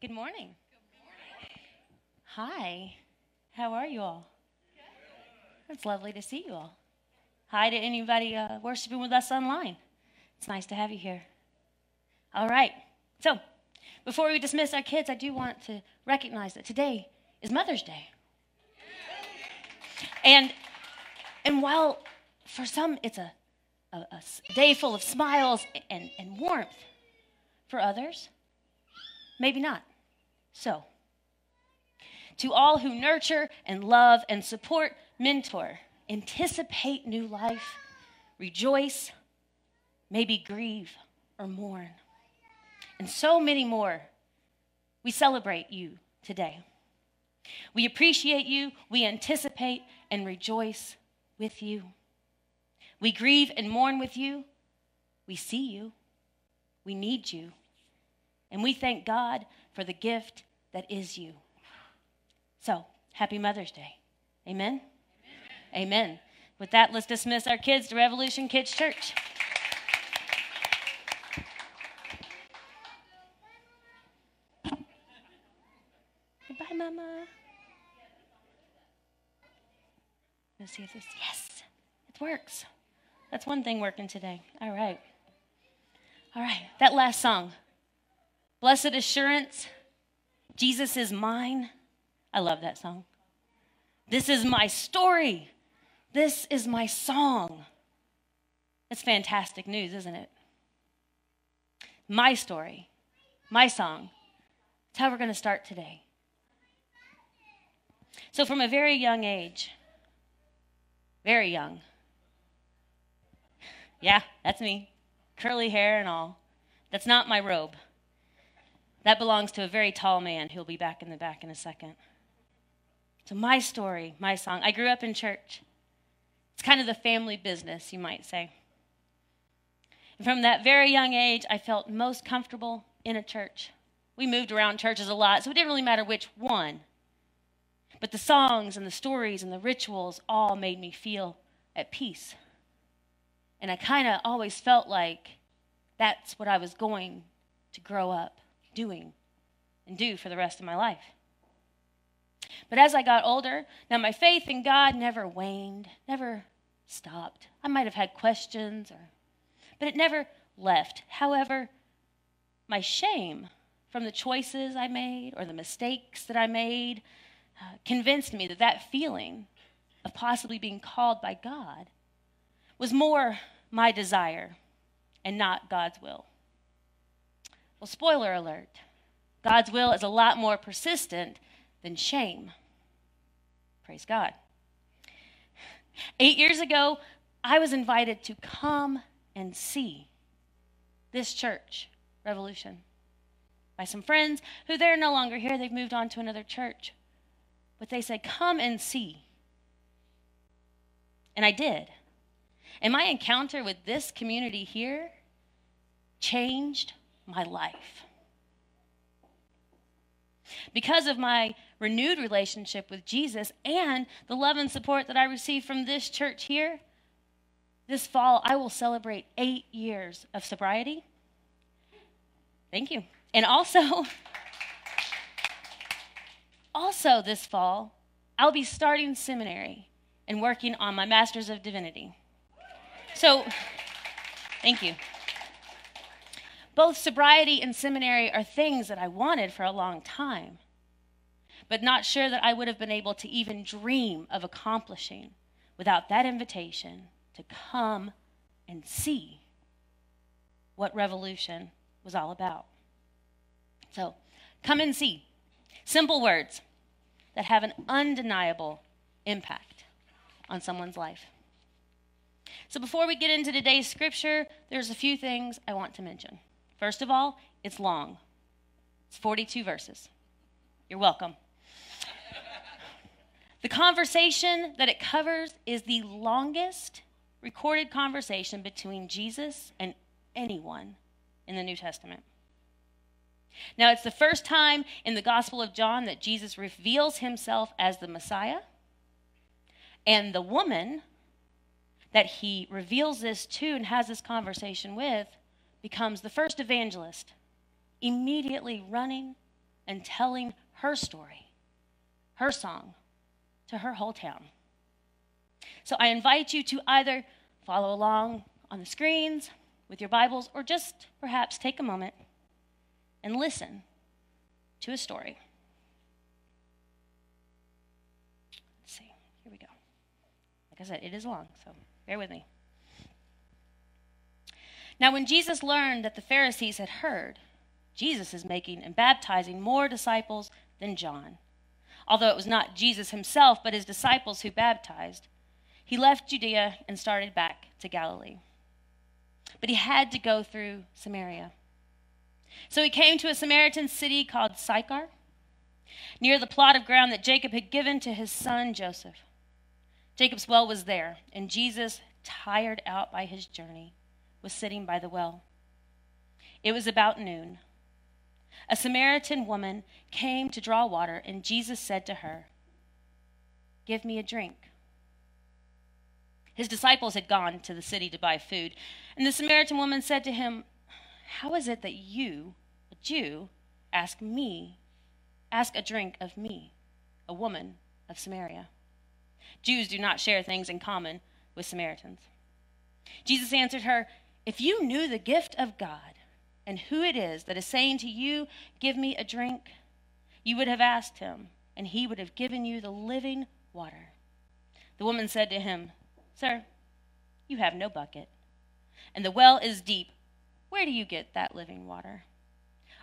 Good morning. Hi. How are you all? It's lovely to see you all. Hi to anybody uh, worshiping with us online. It's nice to have you here. All right. So, before we dismiss our kids, I do want to recognize that today is Mother's Day. And and while for some it's a, a, a day full of smiles and, and warmth, for others, maybe not. So, to all who nurture and love and support, mentor, anticipate new life, rejoice, maybe grieve or mourn, and so many more, we celebrate you today. We appreciate you, we anticipate and rejoice with you. We grieve and mourn with you. We see you. We need you. And we thank God for the gift that is you. So, happy Mother's Day. Amen? Amen. Amen. With that, let's dismiss our kids to Revolution Kids Church. Goodbye, Mama. Let's see if this, yes, it works. That's one thing working today. All right. All right, that last song. Blessed Assurance, Jesus is mine. I love that song. This is my story. This is my song. It's fantastic news, isn't it? My story, my song. That's how we're going to start today. So, from a very young age, very young, yeah, that's me, curly hair and all. That's not my robe. That belongs to a very tall man who'll be back in the back in a second. So, my story, my song. I grew up in church. It's kind of the family business, you might say. And from that very young age, I felt most comfortable in a church. We moved around churches a lot, so it didn't really matter which one. But the songs and the stories and the rituals all made me feel at peace. And I kind of always felt like that's what I was going to grow up doing and do for the rest of my life. But as I got older, now my faith in God never waned, never stopped. I might have had questions or but it never left. However, my shame from the choices I made or the mistakes that I made uh, convinced me that that feeling of possibly being called by God was more my desire and not God's will. Well, spoiler alert God's will is a lot more persistent than shame. Praise God. Eight years ago, I was invited to come and see this church, Revolution, by some friends who they're no longer here. They've moved on to another church. But they said, Come and see. And I did. And my encounter with this community here changed my life. Because of my renewed relationship with Jesus and the love and support that I receive from this church here, this fall I will celebrate eight years of sobriety. Thank you. And also, also this fall, I'll be starting seminary and working on my Master's of Divinity. So, thank you. Both sobriety and seminary are things that I wanted for a long time, but not sure that I would have been able to even dream of accomplishing without that invitation to come and see what revolution was all about. So, come and see. Simple words that have an undeniable impact on someone's life. So, before we get into today's scripture, there's a few things I want to mention. First of all, it's long. It's 42 verses. You're welcome. the conversation that it covers is the longest recorded conversation between Jesus and anyone in the New Testament. Now, it's the first time in the Gospel of John that Jesus reveals himself as the Messiah. And the woman that he reveals this to and has this conversation with becomes the first evangelist, immediately running and telling her story, her song, to her whole town. So I invite you to either follow along on the screens with your Bibles or just perhaps take a moment and listen to a story. Let's see, here we go. Like I said, it is long, so bear with me. Now, when Jesus learned that the Pharisees had heard, Jesus is making and baptizing more disciples than John. Although it was not Jesus himself, but his disciples who baptized, he left Judea and started back to Galilee. But he had to go through Samaria. So he came to a Samaritan city called Sychar, near the plot of ground that Jacob had given to his son Joseph. Jacob's well was there, and Jesus, tired out by his journey, was sitting by the well. It was about noon. A Samaritan woman came to draw water, and Jesus said to her, Give me a drink. His disciples had gone to the city to buy food, and the Samaritan woman said to him, How is it that you, a Jew, ask me, ask a drink of me, a woman of Samaria? Jews do not share things in common with Samaritans. Jesus answered her, If you knew the gift of God, and who it is that is saying to you, Give me a drink, you would have asked him, and he would have given you the living water. The woman said to him, Sir, you have no bucket, and the well is deep. Where do you get that living water?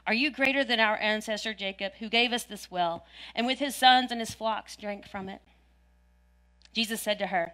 Are you greater than our ancestor Jacob, who gave us this well, and with his sons and his flocks drank from it? Jesus said to her,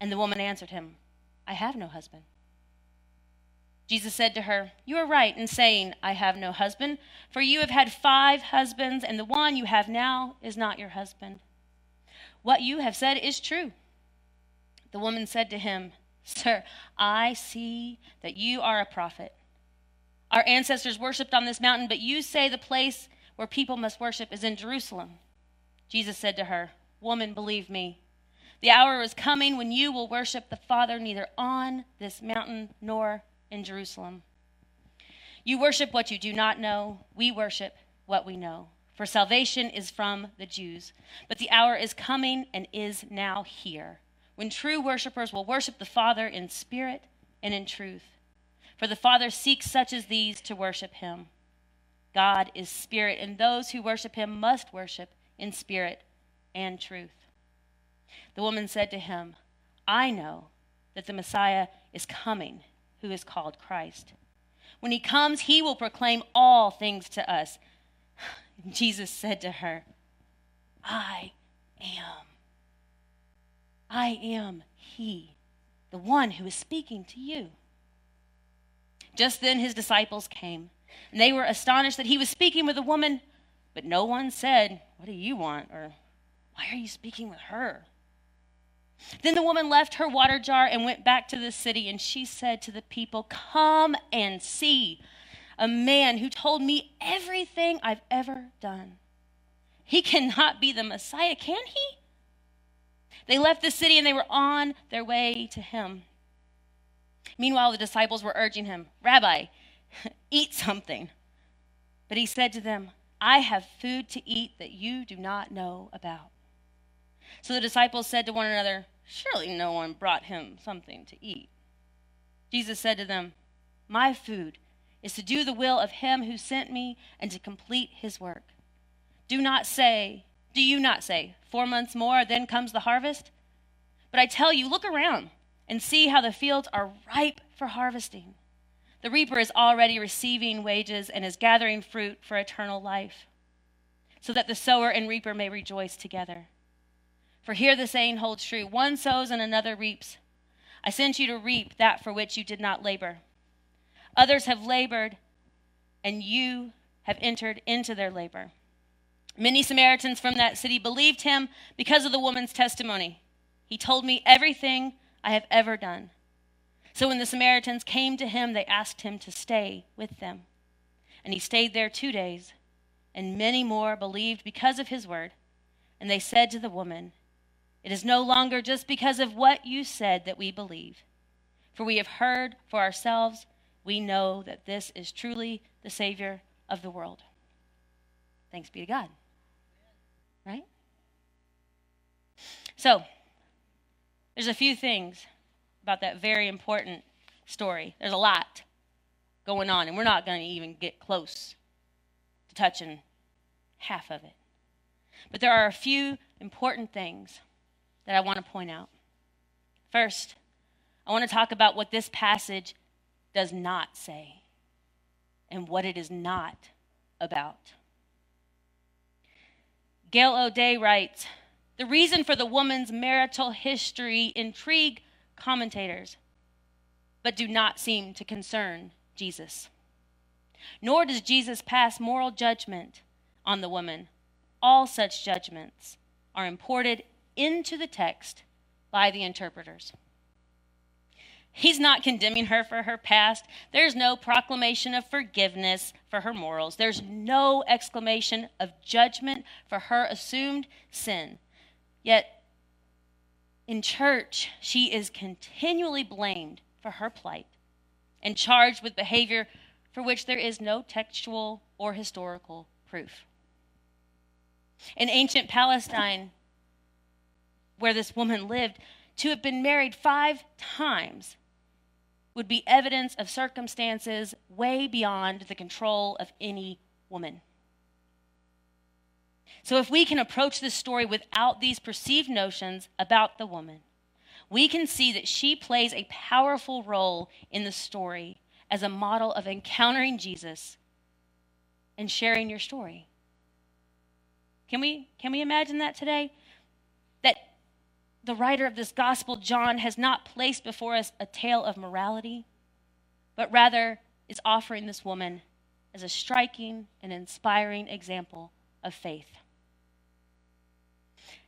And the woman answered him, I have no husband. Jesus said to her, You are right in saying, I have no husband, for you have had five husbands, and the one you have now is not your husband. What you have said is true. The woman said to him, Sir, I see that you are a prophet. Our ancestors worshipped on this mountain, but you say the place where people must worship is in Jerusalem. Jesus said to her, Woman, believe me. The hour is coming when you will worship the Father neither on this mountain nor in Jerusalem. You worship what you do not know. We worship what we know. For salvation is from the Jews. But the hour is coming and is now here when true worshipers will worship the Father in spirit and in truth. For the Father seeks such as these to worship him. God is spirit, and those who worship him must worship in spirit and truth. The woman said to him, I know that the Messiah is coming who is called Christ. When he comes, he will proclaim all things to us. Jesus said to her, I am. I am he, the one who is speaking to you. Just then his disciples came, and they were astonished that he was speaking with a woman, but no one said, What do you want? or Why are you speaking with her? Then the woman left her water jar and went back to the city, and she said to the people, Come and see a man who told me everything I've ever done. He cannot be the Messiah, can he? They left the city and they were on their way to him. Meanwhile, the disciples were urging him, Rabbi, eat something. But he said to them, I have food to eat that you do not know about. So the disciples said to one another, Surely no one brought him something to eat. Jesus said to them, My food is to do the will of him who sent me and to complete his work. Do not say, do you not say, four months more, then comes the harvest? But I tell you, look around and see how the fields are ripe for harvesting. The reaper is already receiving wages and is gathering fruit for eternal life, so that the sower and reaper may rejoice together. For here the saying holds true one sows and another reaps. I sent you to reap that for which you did not labor. Others have labored, and you have entered into their labor. Many Samaritans from that city believed him because of the woman's testimony. He told me everything I have ever done. So when the Samaritans came to him, they asked him to stay with them. And he stayed there two days, and many more believed because of his word. And they said to the woman, It is no longer just because of what you said that we believe, for we have heard for ourselves. We know that this is truly the Savior of the world. Thanks be to God. Right? So, there's a few things about that very important story. There's a lot going on, and we're not going to even get close to touching half of it. But there are a few important things that I want to point out. First, I want to talk about what this passage does not say and what it is not about. Gail O'Day writes The reason for the woman's marital history intrigue commentators, but do not seem to concern Jesus. Nor does Jesus pass moral judgment on the woman. All such judgments are imported into the text by the interpreters. He's not condemning her for her past. There's no proclamation of forgiveness for her morals. There's no exclamation of judgment for her assumed sin. Yet, in church, she is continually blamed for her plight and charged with behavior for which there is no textual or historical proof. In ancient Palestine, where this woman lived, to have been married five times would be evidence of circumstances way beyond the control of any woman. So, if we can approach this story without these perceived notions about the woman, we can see that she plays a powerful role in the story as a model of encountering Jesus and sharing your story. Can we, can we imagine that today? The writer of this gospel, John, has not placed before us a tale of morality, but rather is offering this woman as a striking and inspiring example of faith.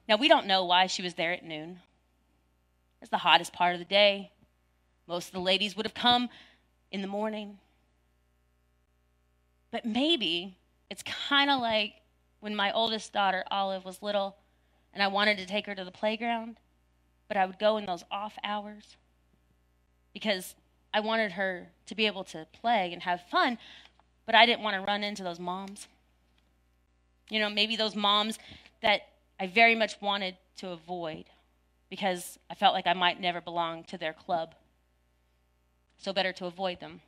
Now, we don't know why she was there at noon. It's the hottest part of the day. Most of the ladies would have come in the morning. But maybe it's kind of like when my oldest daughter, Olive, was little and I wanted to take her to the playground but I would go in those off hours because I wanted her to be able to play and have fun, but I didn't want to run into those moms. You know, maybe those moms that I very much wanted to avoid because I felt like I might never belong to their club. So better to avoid them.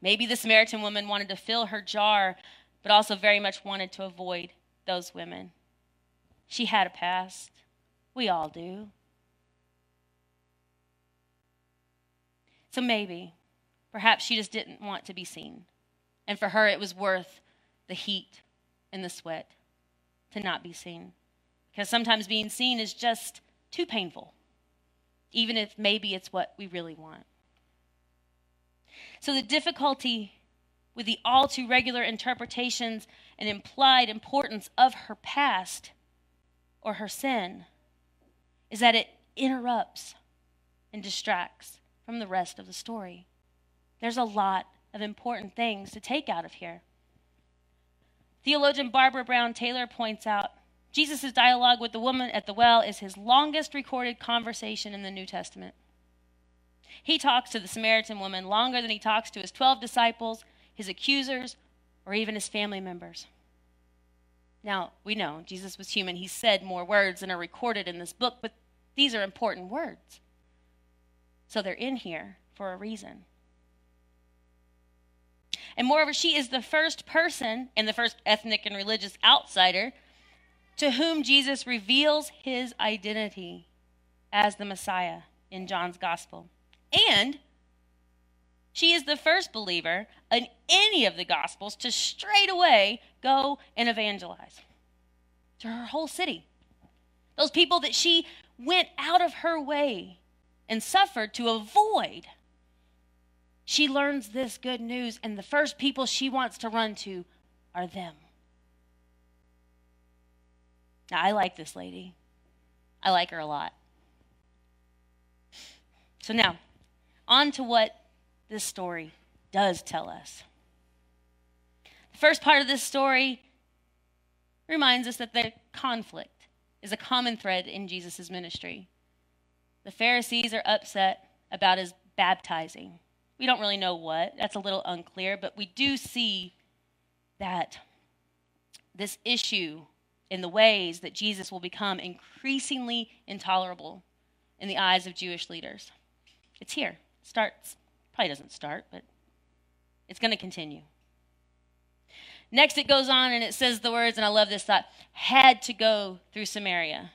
Maybe the Samaritan woman wanted to fill her jar, but also very much wanted to avoid those women. She had a past. We all do. So maybe, perhaps she just didn't want to be seen. And for her, it was worth the heat and the sweat to not be seen. Because sometimes being seen is just too painful, even if maybe it's what we really want. So the difficulty with the all too regular interpretations and implied importance of her past or her sin is that it interrupts and distracts from the rest of the story. There's a lot of important things to take out of here. Theologian Barbara Brown Taylor points out Jesus' dialogue with the woman at the well is his longest recorded conversation in the New Testament. He talks to the Samaritan woman longer than he talks to his 12 disciples, his accusers, or even his family members. Now, we know Jesus was human. He said more words than are recorded in this book, but these are important words. So they're in here for a reason. And moreover, she is the first person and the first ethnic and religious outsider to whom Jesus reveals his identity as the Messiah in John's gospel. And she is the first believer in any of the gospels to straight away go and evangelize to her whole city. Those people that she went out of her way and suffered to avoid, she learns this good news, and the first people she wants to run to are them. Now, I like this lady. I like her a lot. So, now, on to what this story does tell us. The first part of this story reminds us that the conflict is a common thread in Jesus' ministry. The Pharisees are upset about his baptizing. We don't really know what, that's a little unclear, but we do see that this issue in the ways that Jesus will become increasingly intolerable in the eyes of Jewish leaders. It's here. It starts, probably doesn't start, but it's going to continue. Next, it goes on and it says the words, and I love this thought had to go through Samaria.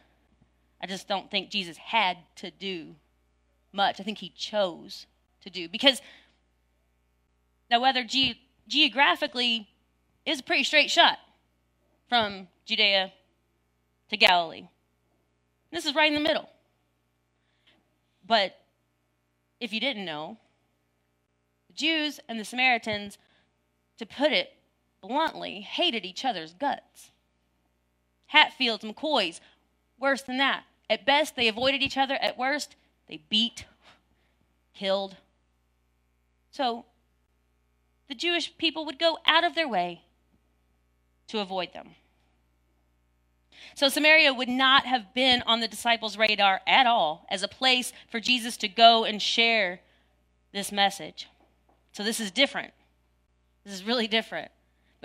I just don't think Jesus had to do much. I think he chose to do. Because now, whether ge- geographically is a pretty straight shot from Judea to Galilee. This is right in the middle. But if you didn't know, the Jews and the Samaritans, to put it bluntly, hated each other's guts. Hatfields, McCoys, worse than that. At best, they avoided each other. At worst, they beat, killed. So, the Jewish people would go out of their way to avoid them. So, Samaria would not have been on the disciples' radar at all as a place for Jesus to go and share this message. So, this is different. This is really different.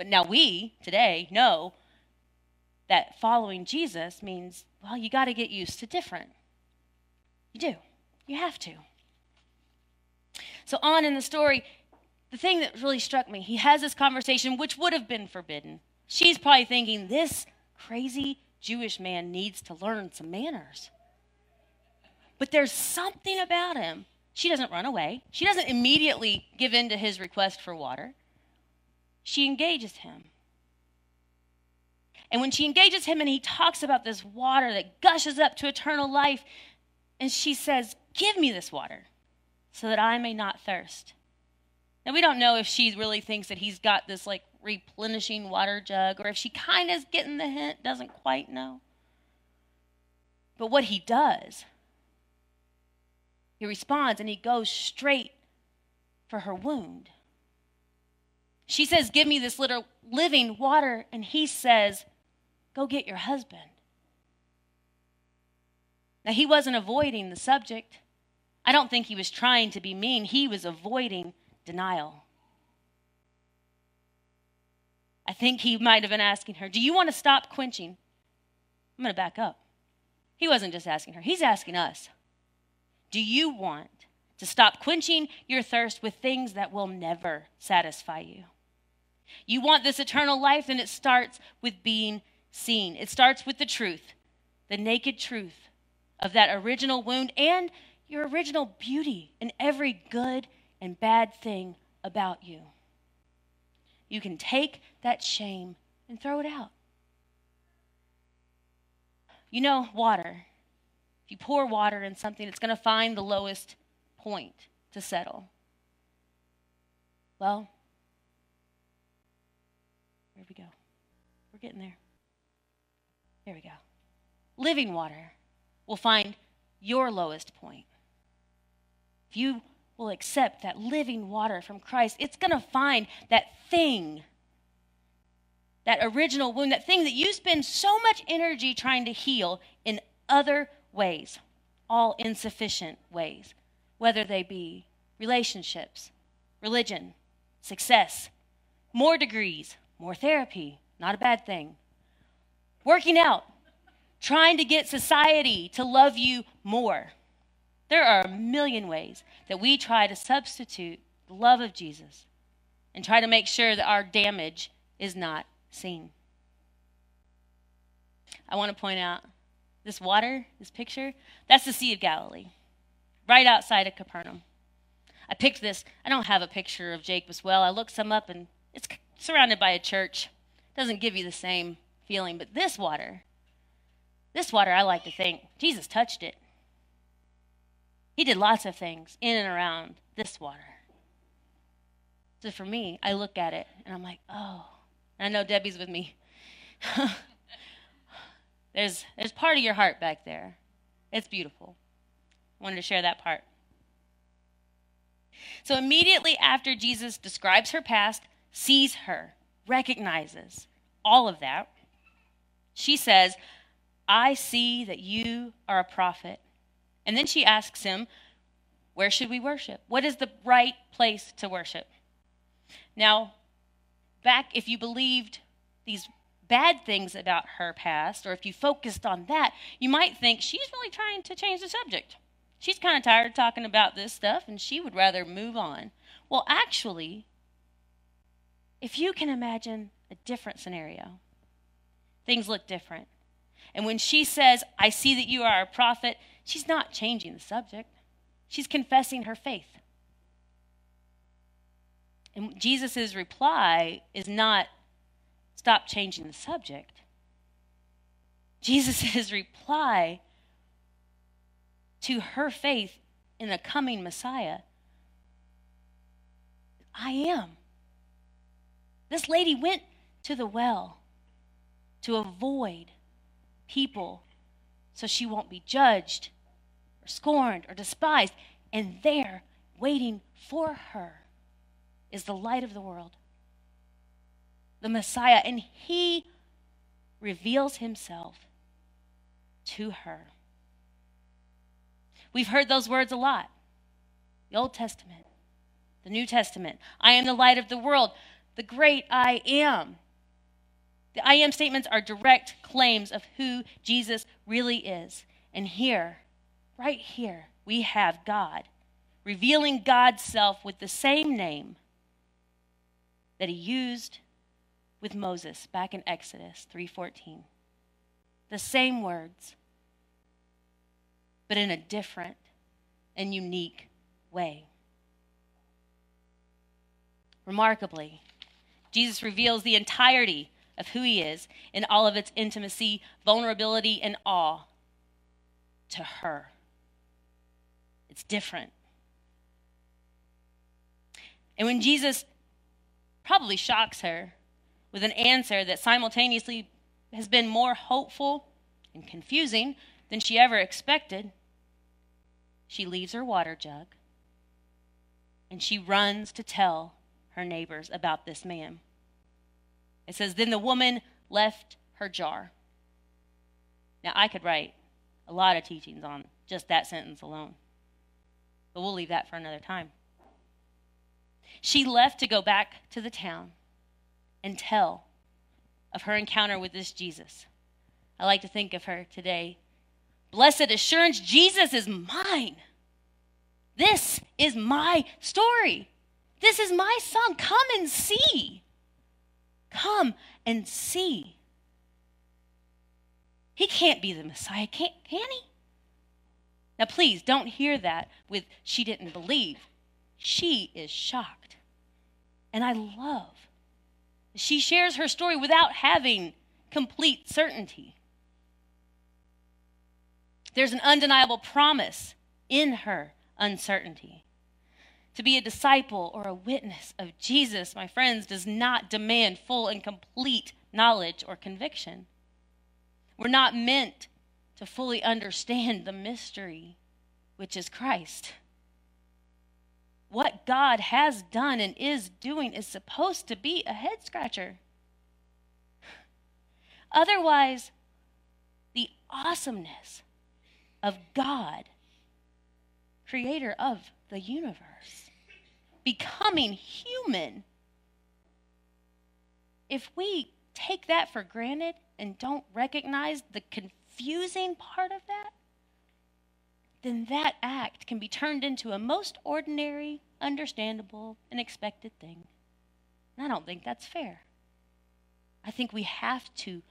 But now we, today, know that following Jesus means, well, you got to get used to different. You do. You have to. So, on in the story, the thing that really struck me, he has this conversation, which would have been forbidden. She's probably thinking, this crazy Jewish man needs to learn some manners. But there's something about him. She doesn't run away, she doesn't immediately give in to his request for water. She engages him. And when she engages him and he talks about this water that gushes up to eternal life, and she says, Give me this water so that I may not thirst. Now, we don't know if she really thinks that he's got this like replenishing water jug or if she kind of is getting the hint, doesn't quite know. But what he does, he responds and he goes straight for her wound. She says, Give me this little living water. And he says, Go get your husband. Now, he wasn't avoiding the subject. I don't think he was trying to be mean. He was avoiding denial. I think he might have been asking her, Do you want to stop quenching? I'm going to back up. He wasn't just asking her, he's asking us. Do you want to stop quenching your thirst with things that will never satisfy you? You want this eternal life, and it starts with being seen. It starts with the truth, the naked truth of that original wound and your original beauty and every good and bad thing about you. You can take that shame and throw it out. You know, water. If you pour water in something, it's going to find the lowest point to settle. Well, where we go? We're getting there. There we go. Living water will find your lowest point. If you will accept that living water from Christ, it's going to find that thing, that original wound, that thing that you spend so much energy trying to heal in other ways, all insufficient ways, whether they be relationships, religion, success, more degrees, more therapy, not a bad thing. Working out, trying to get society to love you more. There are a million ways that we try to substitute the love of Jesus and try to make sure that our damage is not seen. I want to point out this water, this picture, that's the Sea of Galilee, right outside of Capernaum. I picked this. I don't have a picture of Jacob's well. I looked some up and it's surrounded by a church. Doesn't give you the same feeling. But this water, this water, I like to think, Jesus touched it. He did lots of things in and around this water. So for me, I look at it and I'm like, oh. And I know Debbie's with me. There's, there's part of your heart back there. It's beautiful. I wanted to share that part. So immediately after Jesus describes her past, sees her, recognizes all of that, she says, I see that you are a prophet. And then she asks him, Where should we worship? What is the right place to worship? Now, back if you believed these bad things about her past, or if you focused on that, you might think she's really trying to change the subject. She's kind of tired of talking about this stuff and she would rather move on. Well, actually, if you can imagine a different scenario, things look different. And when she says, I see that you are a prophet, she's not changing the subject, she's confessing her faith. And Jesus' reply is not, stop changing the subject. Jesus' reply to her faith in a coming Messiah I am. This lady went to the well to avoid people so she won't be judged or scorned or despised. And there, waiting for her, is the light of the world, the Messiah. And he reveals himself to her. We've heard those words a lot the Old Testament, the New Testament. I am the light of the world, the great I am. The I am statements are direct claims of who Jesus really is. And here, right here, we have God revealing God's self with the same name that he used with Moses back in Exodus 3:14. The same words, but in a different and unique way. Remarkably, Jesus reveals the entirety of who he is in all of its intimacy, vulnerability, and awe to her. It's different. And when Jesus probably shocks her with an answer that simultaneously has been more hopeful and confusing than she ever expected, she leaves her water jug and she runs to tell her neighbors about this man. It says, Then the woman left her jar. Now, I could write a lot of teachings on just that sentence alone, but we'll leave that for another time. She left to go back to the town and tell of her encounter with this Jesus. I like to think of her today. Blessed assurance, Jesus is mine. This is my story. This is my song. Come and see. Come and see. He can't be the Messiah, can, can he? Now, please don't hear that with she didn't believe. She is shocked. And I love. She shares her story without having complete certainty. There's an undeniable promise in her uncertainty. To be a disciple or a witness of Jesus, my friends, does not demand full and complete knowledge or conviction. We're not meant to fully understand the mystery, which is Christ. What God has done and is doing is supposed to be a head scratcher. Otherwise, the awesomeness of God, creator of the universe, becoming human, if we take that for granted and don't recognize the confusing part of that, then that act can be turned into a most ordinary, understandable, and expected thing. And I don't think that's fair. I think we have to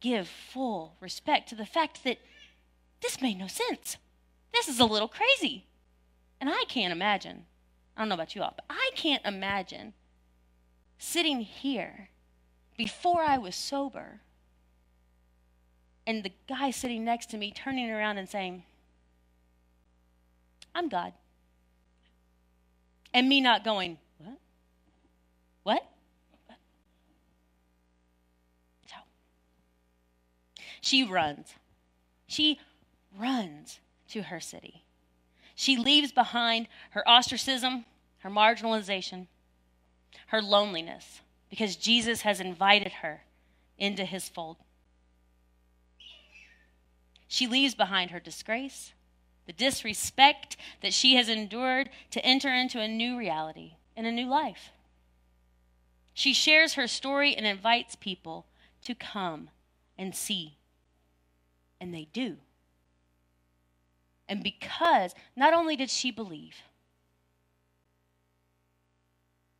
give full respect to the fact that this made no sense. This is a little crazy. And I can't imagine I don't know about you all, but I can't imagine sitting here before I was sober and the guy sitting next to me turning around and saying, I'm God. And me not going, What? What? So, she runs. She runs to her city. She leaves behind her ostracism, her marginalization, her loneliness, because Jesus has invited her into his fold. She leaves behind her disgrace, the disrespect that she has endured to enter into a new reality and a new life. She shares her story and invites people to come and see. And they do. And because not only did she believe,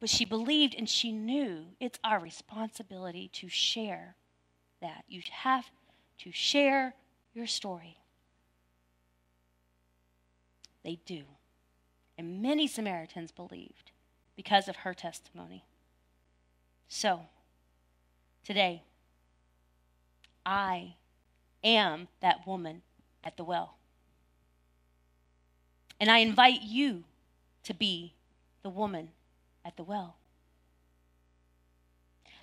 but she believed and she knew it's our responsibility to share that. You have to share your story. They do. And many Samaritans believed because of her testimony. So, today, I am that woman at the well. And I invite you to be the woman at the well.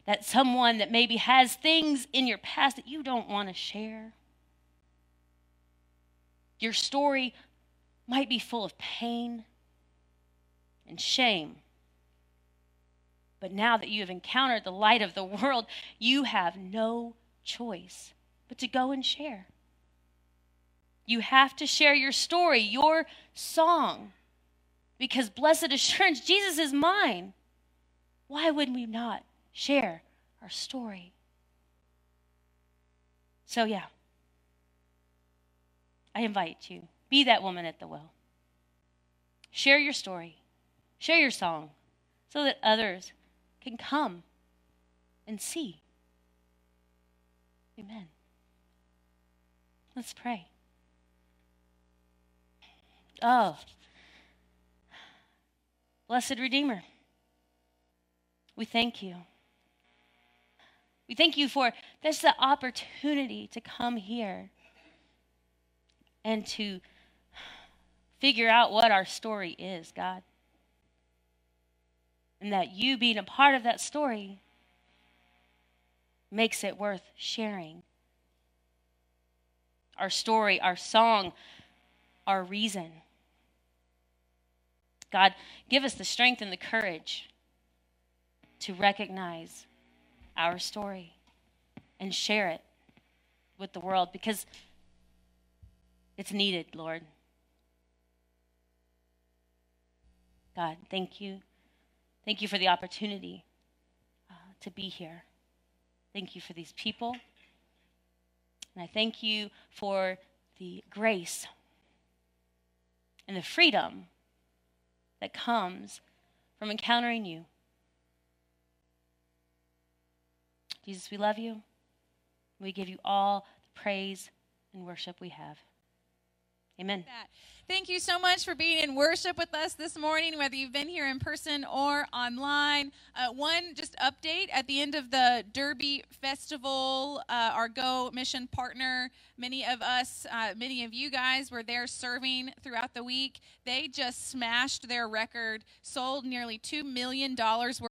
That someone that maybe has things in your past that you don't want to share. Your story might be full of pain and shame. But now that you have encountered the light of the world, you have no choice but to go and share. You have to share your story, your song, because blessed assurance, Jesus is mine. Why would we not share our story? So, yeah, I invite you be that woman at the well. Share your story, share your song, so that others can come and see. Amen. Let's pray. Oh, blessed Redeemer, we thank you. We thank you for this the opportunity to come here and to figure out what our story is, God. And that you being a part of that story makes it worth sharing. Our story, our song, our reason. God, give us the strength and the courage to recognize our story and share it with the world because it's needed, Lord. God, thank you. Thank you for the opportunity uh, to be here. Thank you for these people. And I thank you for the grace and the freedom that comes from encountering you. Jesus, we love you. We give you all the praise and worship we have. Amen. Thank you so much for being in worship with us this morning, whether you've been here in person or online. Uh, one just update at the end of the Derby Festival, uh, our Go mission partner, many of us, uh, many of you guys were there serving throughout the week. They just smashed their record, sold nearly $2 million worth